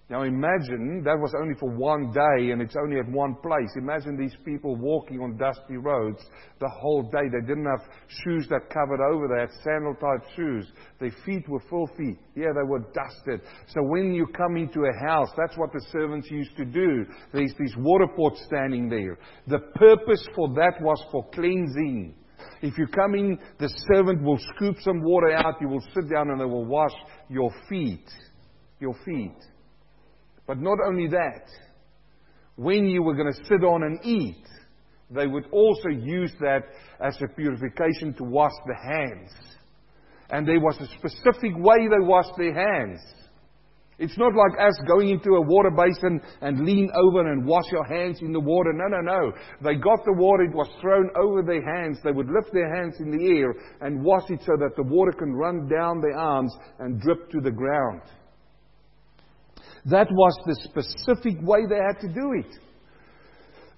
Now imagine that was only for one day and it's only at one place. Imagine these people walking on dusty roads the whole day. They didn't have shoes that covered over. They had sandal type shoes. Their feet were filthy. Yeah, they were dusted. So when you come into a house, that's what the servants used to do. There's these water pots standing there. The purpose for that was for cleansing. If you come in, the servant will scoop some water out. You will sit down and they will wash your feet. Your feet. But not only that, when you were going to sit on and eat, they would also use that as a purification to wash the hands. And there was a specific way they washed their hands. It's not like us going into a water basin and lean over and wash your hands in the water. No, no, no. They got the water, it was thrown over their hands. They would lift their hands in the air and wash it so that the water can run down their arms and drip to the ground. That was the specific way they had to do it.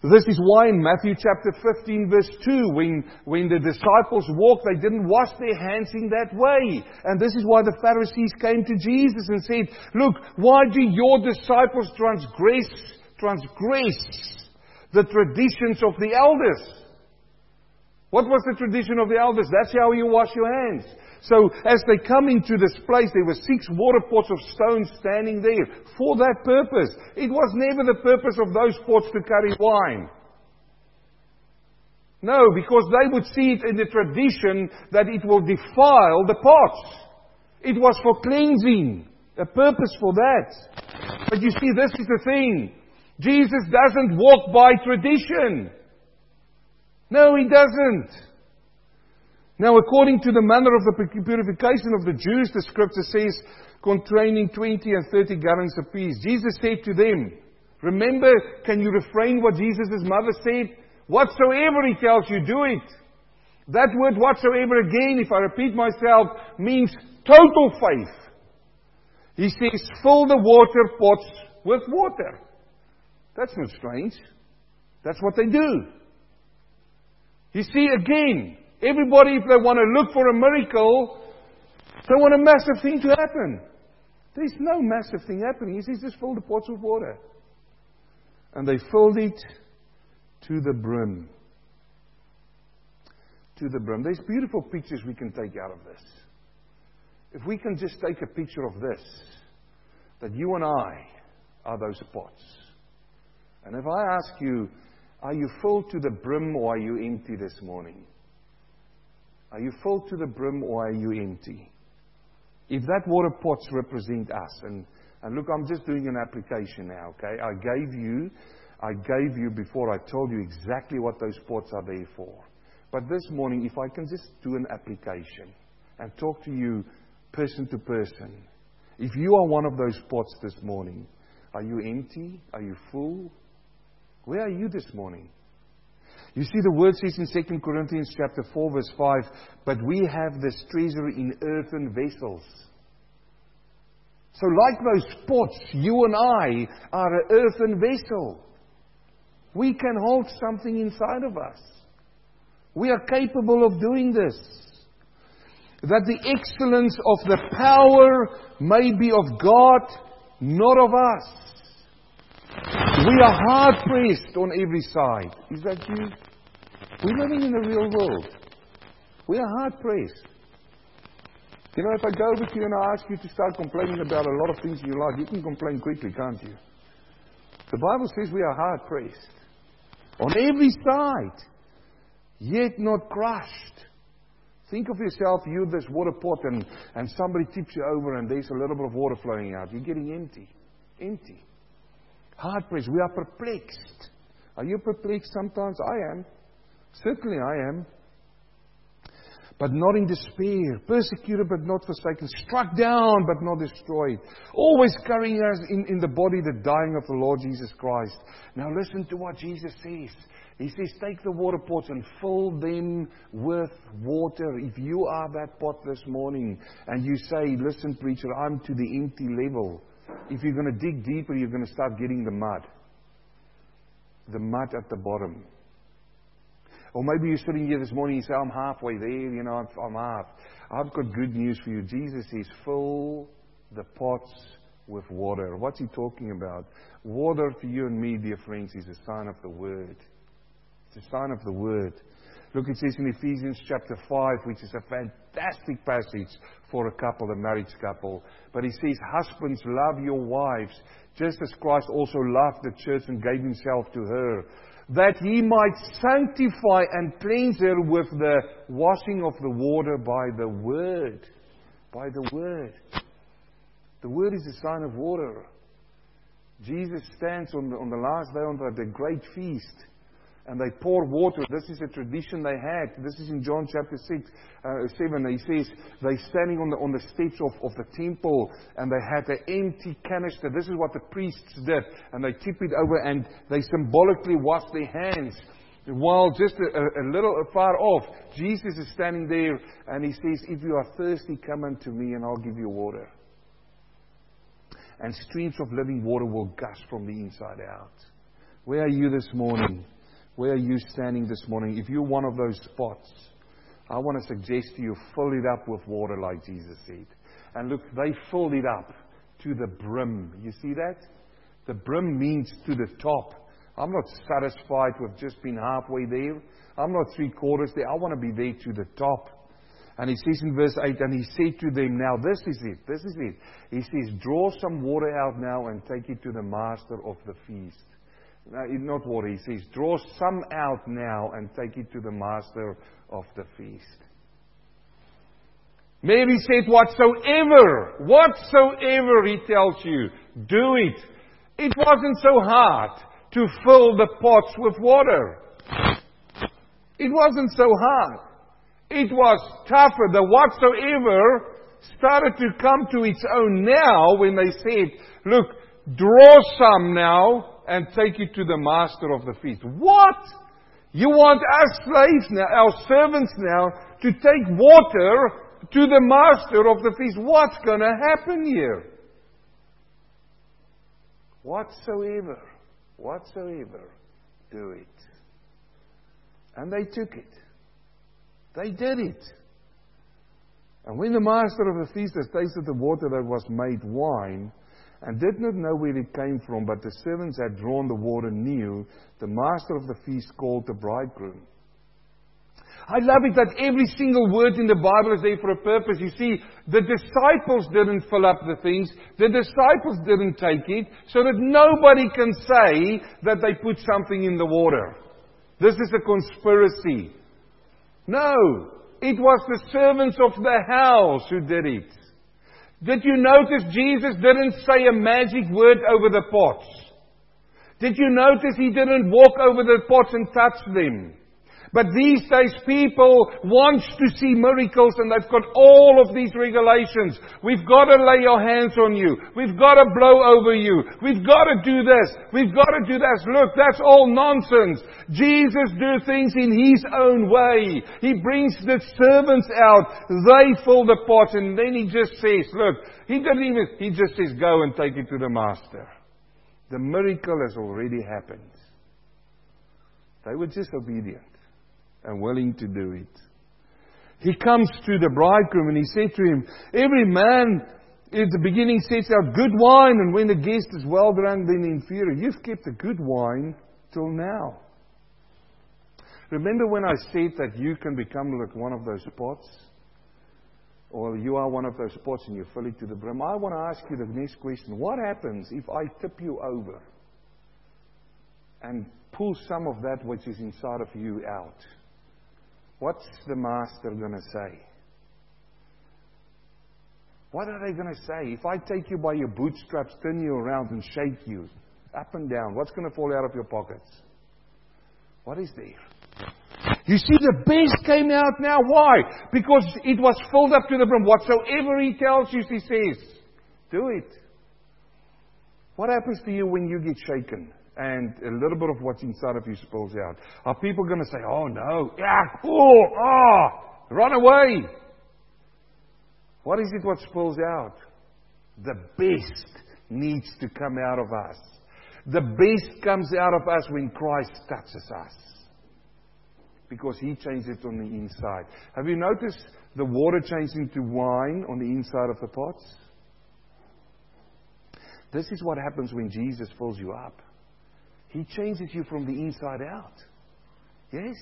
This is why in Matthew chapter 15 verse 2, when, when the disciples walked, they didn't wash their hands in that way. And this is why the Pharisees came to Jesus and said, look, why do your disciples transgress, transgress the traditions of the elders? What was the tradition of the elders? That's how you wash your hands. So as they come into this place, there were six water pots of stone standing there for that purpose. It was never the purpose of those pots to carry wine. No, because they would see it in the tradition that it will defile the pots. It was for cleansing. A purpose for that. But you see, this is the thing. Jesus doesn't walk by tradition. No, he doesn't. Now, according to the manner of the purification of the Jews, the scripture says, containing 20 and 30 gallons apiece. Jesus said to them, Remember, can you refrain what Jesus' mother said? Whatsoever he tells you, do it. That word whatsoever again, if I repeat myself, means total faith. He says, fill the water pots with water. That's not strange. That's what they do. You see, again, Everybody, if they want to look for a miracle, they want a massive thing to happen. There's no massive thing happening. He says, just fill the pots with water. And they filled it to the brim. To the brim. There's beautiful pictures we can take out of this. If we can just take a picture of this, that you and I are those pots. And if I ask you, are you full to the brim or are you empty this morning? Are you full to the brim or are you empty? If that water pots represent us, and, and look, I'm just doing an application now, okay? I gave you, I gave you before I told you exactly what those pots are there for. But this morning, if I can just do an application and talk to you person to person, if you are one of those pots this morning, are you empty? Are you full? Where are you this morning? You see, the word says in 2 Corinthians chapter 4, verse 5, but we have this treasure in earthen vessels. So, like those pots, you and I are an earthen vessel. We can hold something inside of us. We are capable of doing this. That the excellence of the power may be of God, not of us. We are hard pressed on every side. Is that you? We're living in the real world. We are hard pressed. You know, if I go to you and I ask you to start complaining about a lot of things in your life, you can complain quickly, can't you? The Bible says we are hard pressed. On every side. yet not crushed. Think of yourself, you this water pot, and, and somebody tips you over, and there's a little bit of water flowing out. You're getting empty. Empty. Hard pressed. We are perplexed. Are you perplexed sometimes? I am. Certainly I am. But not in despair. Persecuted but not forsaken. Struck down but not destroyed. Always carrying us in, in the body the dying of the Lord Jesus Christ. Now listen to what Jesus says. He says, take the water pots and fill them with water. If you are that pot this morning and you say, listen, preacher, I'm to the empty level. If you're going to dig deeper, you're going to start getting the mud. The mud at the bottom. Or maybe you're sitting here this morning and you say, I'm halfway there, you know, I'm, I'm half. I've got good news for you. Jesus says, fill the pots with water. What's he talking about? Water to you and me, dear friends, is a sign of the Word. It's a sign of the Word. Look, it says in Ephesians chapter 5, which is a fantastic passage for a couple, a married couple. But he says, Husbands, love your wives, just as Christ also loved the church and gave himself to her, that he might sanctify and cleanse her with the washing of the water by the word. By the word. The word is a sign of water. Jesus stands on the, on the last day on the, the great feast and they pour water. This is a tradition they had. This is in John chapter 6, uh, 7. He says they're standing on the, on the steps of, of the temple and they had an empty canister. This is what the priests did. And they tip it over and they symbolically wash their hands. While just a, a, little far off, Jesus is standing there and he says, If you are thirsty, come unto me and I'll give you water. And streams of living water will gush from the inside out. Where are you this morning? Where are you standing this morning? If you're one of those spots, I want to suggest to you fill it up with water like Jesus said. And look, they filled it up to the brim. You see that? The brim means to the top. I'm not satisfied with just being halfway there. I'm not three quarters there. I want to be there to the top. And he says in verse 8, and he said to them, Now this is it. This is it. He says, Draw some water out now and take it to the master of the feast. No, not water. He says, Draw some out now and take it to the master of the feast. Mary said, Whatsoever, whatsoever he tells you, do it. It wasn't so hard to fill the pots with water. It wasn't so hard. It was tougher. The whatsoever started to come to its own now when they said, Look, draw some now and take it to the master of the feast. What? You want us slaves now, our servants now, to take water to the master of the feast. What's going to happen here? Whatsoever, whatsoever, do it. And they took it. They did it. And when the master of the feast has tasted the water that was made wine, and did not know where it came from, but the servants had drawn the water knew, the master of the feast called the bridegroom. I love it that every single word in the Bible is there for a purpose. You see, the disciples didn't fill up the things. The disciples didn't take it, so that nobody can say that they put something in the water. This is a conspiracy. No, it was the servants of the house who did it. Did you notice Jesus didn't say a magic word over the pots? Did you notice he didn't walk over the pots and touch them? But these days people want to see miracles and they've got all of these regulations. We've got to lay our hands on you. We've got to blow over you. We've got to do this. We've got to do this. Look, that's all nonsense. Jesus do things in His own way. He brings the servants out. They fill the pot and then He just says, look, He doesn't even, He just says, go and take it to the Master. The miracle has already happened. They were disobedient and willing to do it. He comes to the bridegroom and he said to him, Every man at the beginning sets out good wine, and when the guest is well drunk, then inferior. You've kept the good wine till now. Remember when I said that you can become like one of those pots? Or you are one of those pots and you fill it to the brim. I want to ask you the next question. What happens if I tip you over and pull some of that which is inside of you out? What's the master going to say? What are they going to say? If I take you by your bootstraps, turn you around, and shake you up and down, what's going to fall out of your pockets? What is there? You see, the best came out now. Why? Because it was filled up to the brim. Whatsoever he tells you, he says, do it. What happens to you when you get shaken and a little bit of what's inside of you spills out? Are people going to say, oh no, yeah, cool, ah, oh, run away? What is it what spills out? The best needs to come out of us. The best comes out of us when Christ touches us. Because He changes it on the inside. Have you noticed the water changing to wine on the inside of the pots? This is what happens when Jesus fills you up. He changes you from the inside out. Yes?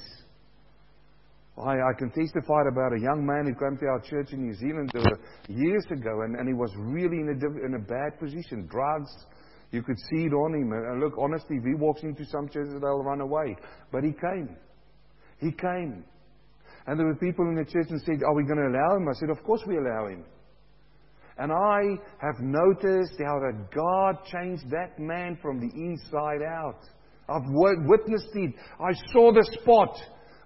I, I can testify about a young man who came to our church in New Zealand uh, years ago, and, and he was really in a, in a bad position. Drugs, you could see it on him. And look, honestly, if he walks into some churches, they'll run away. But he came. He came. And there were people in the church and said, Are we going to allow him? I said, Of course we allow him. And I have noticed how that God changed that man from the inside out. I've witnessed it. I saw the spot.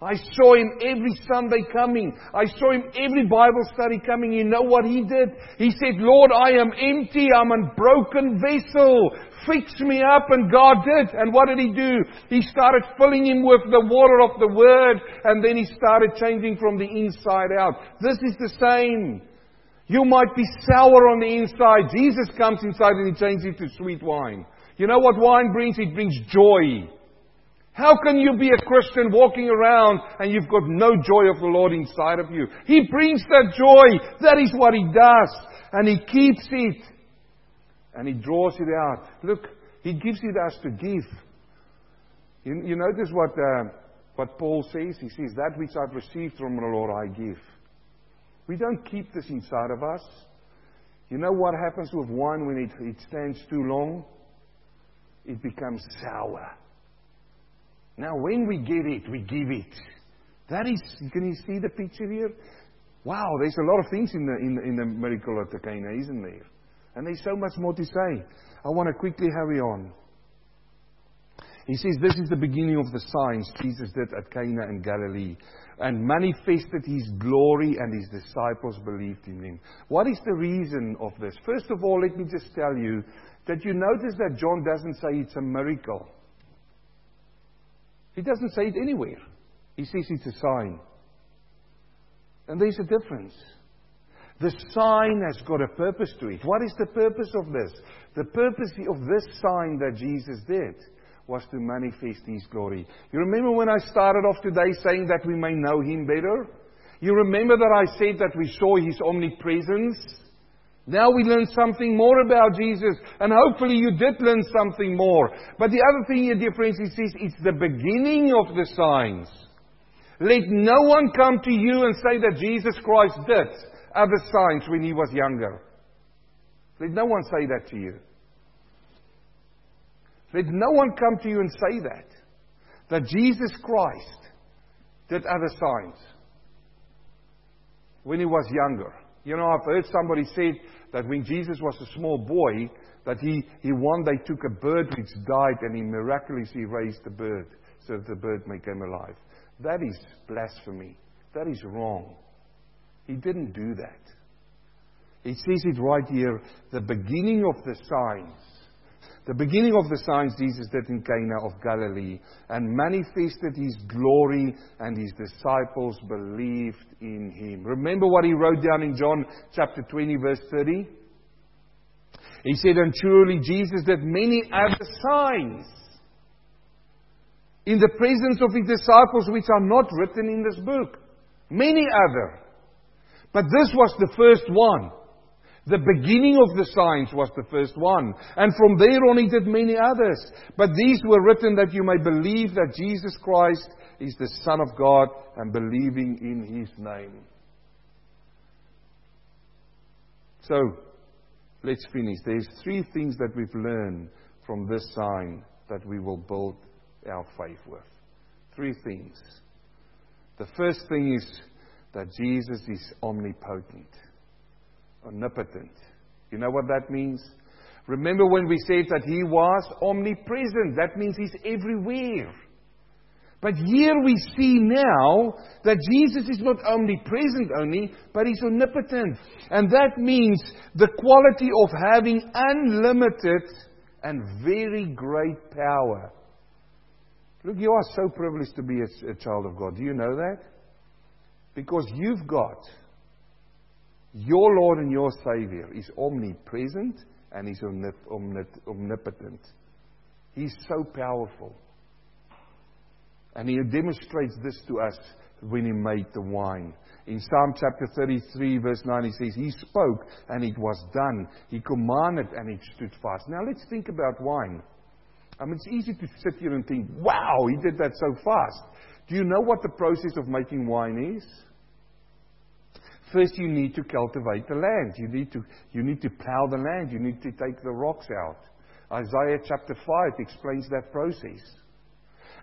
I saw him every Sunday coming. I saw him every Bible study coming. You know what he did? He said, Lord, I am empty. I'm a broken vessel. Fix me up. And God did. And what did he do? He started filling him with the water of the Word. And then he started changing from the inside out. This is the same. You might be sour on the inside. Jesus comes inside and he changes it to sweet wine. You know what wine brings? It brings joy. How can you be a Christian walking around and you've got no joy of the Lord inside of you? He brings that joy. That is what He does. And He keeps it. And He draws it out. Look, He gives it us to give. You, you notice what, uh, what Paul says? He says, That which I've received from the Lord I give. We don't keep this inside of us. You know what happens with wine when it, it stands too long? It becomes sour. Now, when we get it, we give it. That is, can you see the picture here? Wow, there's a lot of things in the, in the, in the miracle at the Cana, isn't there? And there's so much more to say. I want to quickly hurry on. He says this is the beginning of the signs Jesus did at Cana in Galilee and manifested his glory, and his disciples believed in him. What is the reason of this? First of all, let me just tell you that you notice that John doesn't say it's a miracle. He doesn't say it anywhere. He says it's a sign. And there's a difference. The sign has got a purpose to it. What is the purpose of this? The purpose of this sign that Jesus did was to manifest His glory. You remember when I started off today saying that we may know Him better? You remember that I said that we saw His omnipresence? Now we learn something more about Jesus, and hopefully you did learn something more. But the other thing dear friends, he says it's the beginning of the signs. Let no one come to you and say that Jesus Christ did other signs when he was younger. Let no one say that to you. Let no one come to you and say that. That Jesus Christ did other signs when he was younger. You know, I've heard somebody say that when Jesus was a small boy, that he, he one day took a bird which died and he miraculously raised the bird so that the bird may come alive. That is blasphemy. That is wrong. He didn't do that. It says it right here the beginning of the signs the beginning of the signs Jesus did in Cana of Galilee and manifested his glory, and his disciples believed in him. Remember what he wrote down in John chapter 20, verse 30? He said, And truly Jesus did many other signs in the presence of his disciples which are not written in this book. Many other. But this was the first one. The beginning of the signs was the first one. And from there on he did many others. But these were written that you may believe that Jesus Christ is the Son of God and believing in his name. So, let's finish. There's three things that we've learned from this sign that we will build our faith with. Three things. The first thing is that Jesus is omnipotent, omnipotent. You know what that means? Remember when we said that he was omnipresent? That means he's everywhere. But here we see now that Jesus is not omnipresent only, but he's omnipotent. And that means the quality of having unlimited and very great power. Look, you are so privileged to be a, a child of God. Do you know that? Because you've got your Lord and your Savior is omnipresent and He's omnip- omnip- omnipotent. He's so powerful. And He demonstrates this to us when He made the wine. In Psalm chapter 33, verse 9, He says, He spoke and it was done. He commanded and it stood fast. Now let's think about wine. I mean, it's easy to sit here and think, wow, he did that so fast. Do you know what the process of making wine is? First, you need to cultivate the land. You need to, you need to plow the land. You need to take the rocks out. Isaiah chapter 5 explains that process.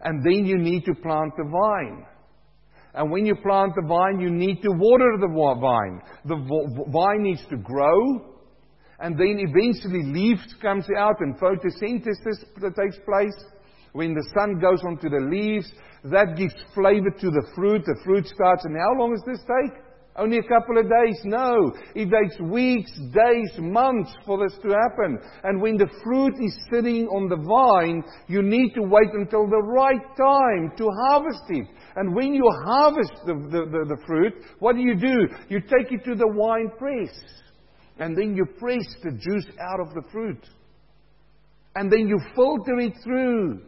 And then you need to plant the vine. And when you plant the vine, you need to water the vine. The vine needs to grow. And then eventually leaves comes out and photosynthesis takes place. When the sun goes onto the leaves, that gives flavor to the fruit. The fruit starts. And how long does this take? Only a couple of days? No. It takes weeks, days, months for this to happen. And when the fruit is sitting on the vine, you need to wait until the right time to harvest it. And when you harvest the, the, the, the fruit, what do you do? You take it to the wine press. And then you press the juice out of the fruit. And then you filter it through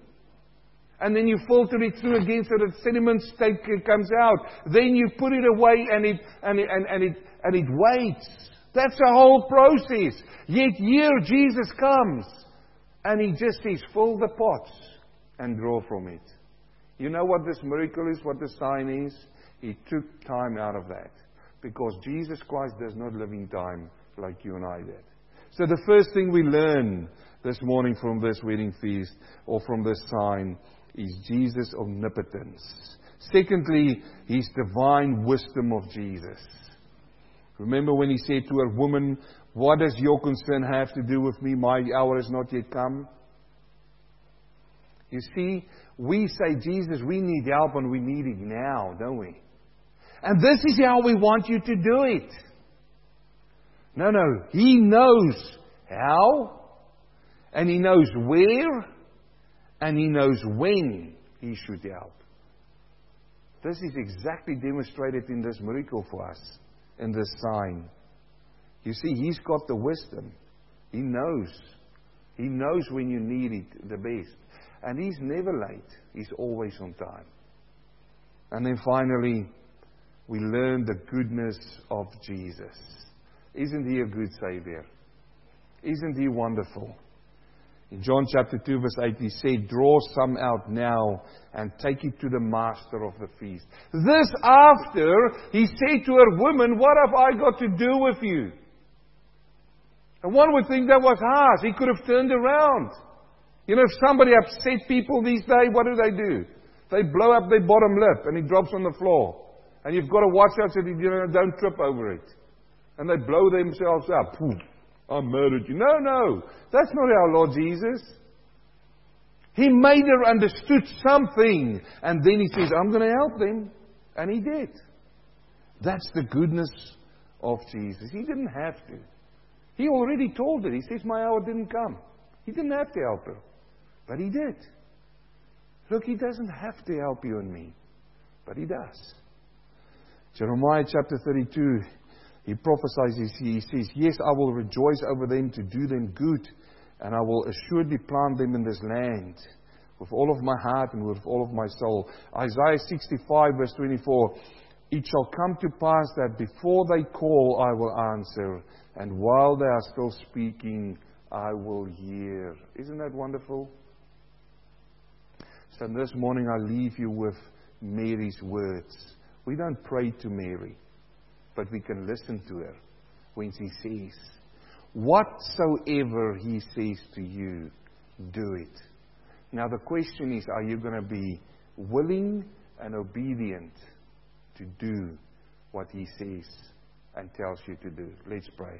and then you filter it through again so that sediment state comes out. Then you put it away and it, and it, and, and it, and it waits. That's the whole process. Yet here Jesus comes and he just says, fill the pots and draw from it. You know what this miracle is, what the sign is? He took time out of that. Because Jesus Christ does not live in time like you and I did. So the first thing we learn this morning from this wedding feast or from this sign is Jesus' omnipotence. Secondly, his divine wisdom of Jesus. Remember when he said to a woman, What does your concern have to do with me? My hour has not yet come. You see, we say, Jesus, we need help and we need it now, don't we? And this is how we want you to do it. No, no. He knows how, and He knows where, and He knows when He should help. This is exactly demonstrated in this miracle for us, in this sign. You see, He's got the wisdom. He knows. He knows when you need it the best. And He's never late, He's always on time. And then finally, we learn the goodness of Jesus. Isn't He a good Savior? Isn't He wonderful? In John chapter 2, verse 8, he said, Draw some out now and take it to the master of the feast. This after he said to her, Woman, what have I got to do with you? And one would think that was harsh. He could have turned around. You know, if somebody upset people these days, what do they do? They blow up their bottom lip and it drops on the floor. And you've got to watch out so that you don't trip over it. And they blow themselves up. I murdered you. No, no. That's not our Lord Jesus. He made her understood something. And then he says, I'm going to help them. And he did. That's the goodness of Jesus. He didn't have to. He already told her. He says, My hour didn't come. He didn't have to help her. But he did. Look, he doesn't have to help you and me. But he does. Jeremiah chapter 32 he prophesies, he says, Yes, I will rejoice over them to do them good, and I will assuredly plant them in this land with all of my heart and with all of my soul. Isaiah 65, verse 24. It shall come to pass that before they call, I will answer, and while they are still speaking, I will hear. Isn't that wonderful? So this morning I leave you with Mary's words. We don't pray to Mary but we can listen to her when she says, Whatsoever he says to you, do it. Now the question is, are you going to be willing and obedient to do what He says and tells you to do. Let's pray.